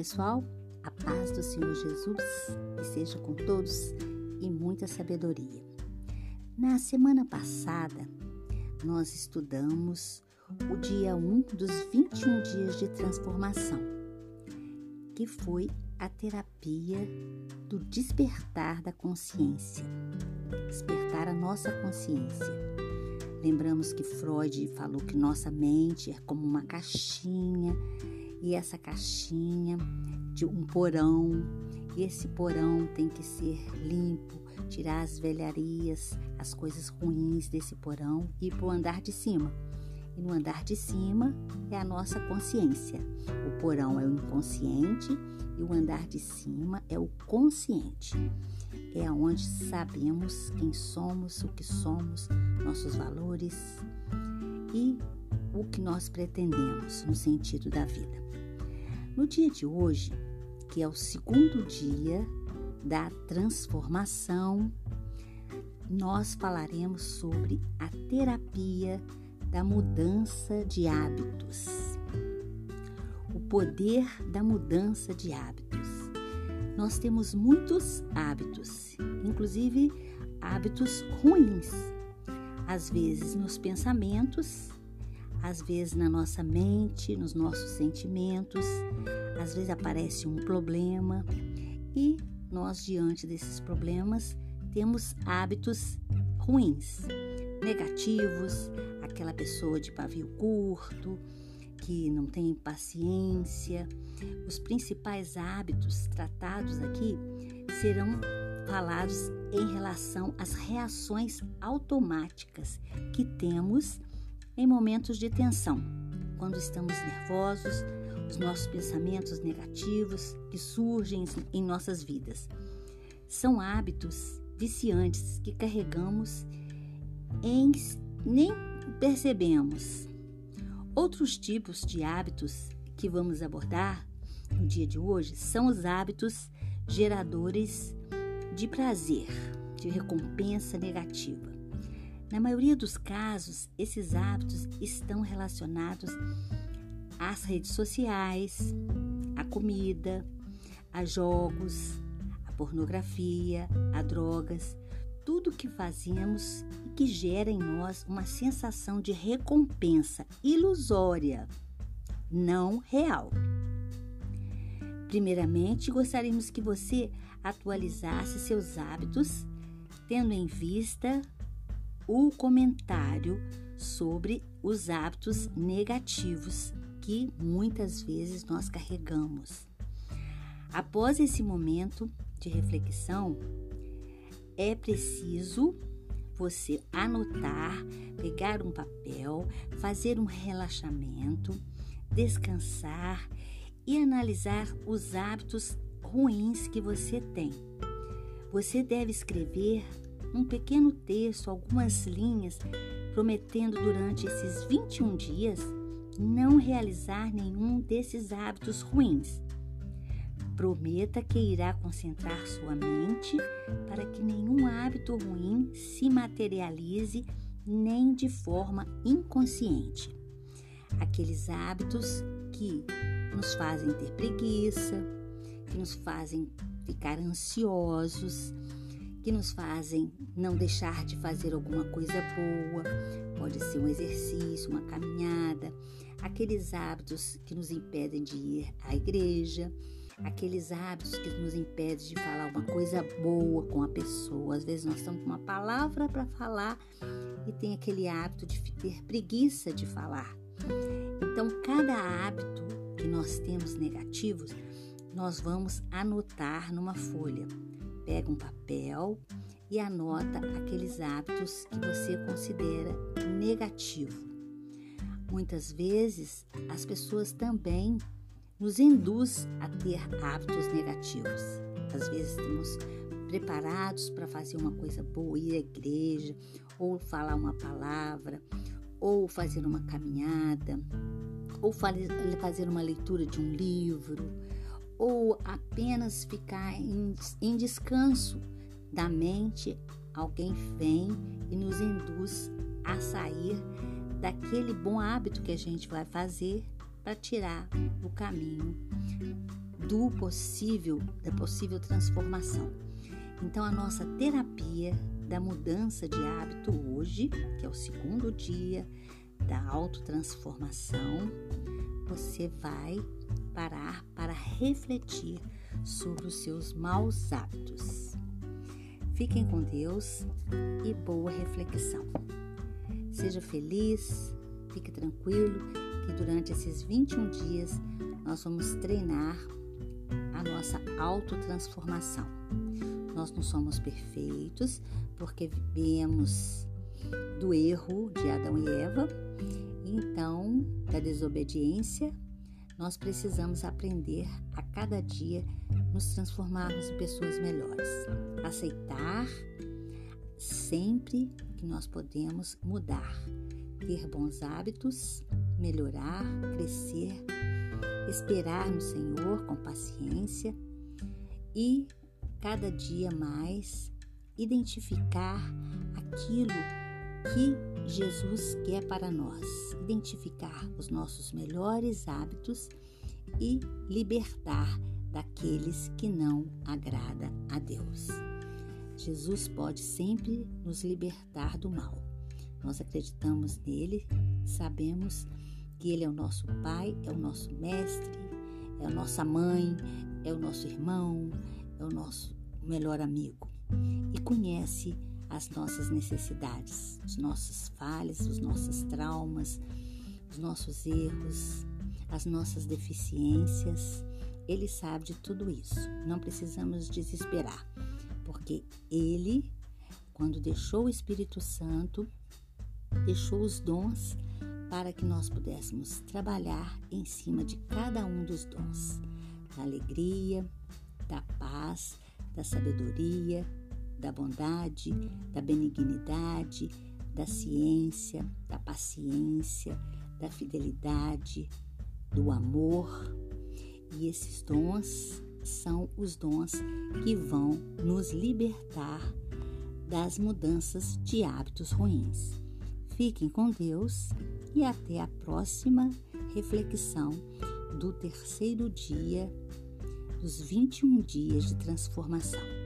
pessoal, a paz do Senhor Jesus esteja com todos e muita sabedoria. Na semana passada, nós estudamos o dia 1 dos 21 dias de transformação, que foi a terapia do despertar da consciência, despertar a nossa consciência. Lembramos que Freud falou que nossa mente é como uma caixinha e essa caixinha de um porão, e esse porão tem que ser limpo, tirar as velharias, as coisas ruins desse porão e ir para o andar de cima. E no andar de cima é a nossa consciência. O porão é o inconsciente e o andar de cima é o consciente. É onde sabemos quem somos, o que somos, nossos valores e o que nós pretendemos no sentido da vida. No dia de hoje, que é o segundo dia da transformação, nós falaremos sobre a terapia da mudança de hábitos. O poder da mudança de hábitos. Nós temos muitos hábitos, inclusive hábitos ruins, às vezes nos pensamentos, às vezes na nossa mente, nos nossos sentimentos, às vezes aparece um problema e nós, diante desses problemas, temos hábitos ruins, negativos, aquela pessoa de pavio curto, que não tem paciência. Os principais hábitos tratados aqui serão falados em relação às reações automáticas que temos em momentos de tensão, quando estamos nervosos, os nossos pensamentos negativos que surgem em nossas vidas. São hábitos viciantes que carregamos em nem percebemos. Outros tipos de hábitos que vamos abordar no dia de hoje são os hábitos geradores de prazer, de recompensa negativa. Na maioria dos casos, esses hábitos estão relacionados às redes sociais, à comida, a jogos, à pornografia, a drogas, tudo que fazemos e que gera em nós uma sensação de recompensa ilusória, não real. Primeiramente, gostaríamos que você atualizasse seus hábitos, tendo em vista o comentário sobre os hábitos negativos que muitas vezes nós carregamos. Após esse momento de reflexão, é preciso você anotar, pegar um papel, fazer um relaxamento, descansar e analisar os hábitos ruins que você tem. Você deve escrever um pequeno texto, algumas linhas, prometendo durante esses 21 dias não realizar nenhum desses hábitos ruins. Prometa que irá concentrar sua mente para que nenhum hábito ruim se materialize nem de forma inconsciente. Aqueles hábitos que nos fazem ter preguiça, que nos fazem ficar ansiosos, que nos fazem não deixar de fazer alguma coisa boa, pode ser um exercício, uma caminhada, aqueles hábitos que nos impedem de ir à igreja, aqueles hábitos que nos impedem de falar uma coisa boa com a pessoa. Às vezes nós estamos com uma palavra para falar e tem aquele hábito de ter preguiça de falar. Então, cada hábito que nós temos negativos, nós vamos anotar numa folha pega um papel e anota aqueles hábitos que você considera negativo. Muitas vezes as pessoas também nos induz a ter hábitos negativos. Às vezes estamos preparados para fazer uma coisa boa, ir à igreja, ou falar uma palavra, ou fazer uma caminhada, ou fazer uma leitura de um livro, ou apenas ficar em, em descanso da mente, alguém vem e nos induz a sair daquele bom hábito que a gente vai fazer para tirar do caminho do possível, da possível transformação. Então a nossa terapia da mudança de hábito hoje, que é o segundo dia da autotransformação, você vai parar para refletir sobre os seus maus hábitos. Fiquem com Deus e boa reflexão. Seja feliz, fique tranquilo que durante esses 21 dias nós vamos treinar a nossa autotransformação. Nós não somos perfeitos porque viemos do erro de Adão e Eva, então da desobediência, nós precisamos aprender a cada dia nos transformarmos em pessoas melhores. Aceitar sempre que nós podemos mudar, ter bons hábitos, melhorar, crescer, esperar no Senhor com paciência e cada dia mais identificar aquilo que Jesus quer para nós, identificar os nossos melhores hábitos e libertar daqueles que não agrada a Deus. Jesus pode sempre nos libertar do mal. Nós acreditamos nele, sabemos que ele é o nosso pai, é o nosso mestre, é a nossa mãe, é o nosso irmão, é o nosso melhor amigo e conhece as nossas necessidades, os nossos falhas, os nossos traumas, os nossos erros, as nossas deficiências. Ele sabe de tudo isso. Não precisamos desesperar porque ele, quando deixou o Espírito Santo, deixou os dons para que nós pudéssemos trabalhar em cima de cada um dos dons, da alegria, da paz, da sabedoria, da bondade, da benignidade, da ciência, da paciência, da fidelidade, do amor. E esses dons são os dons que vão nos libertar das mudanças de hábitos ruins. Fiquem com Deus e até a próxima reflexão do terceiro dia dos 21 dias de transformação.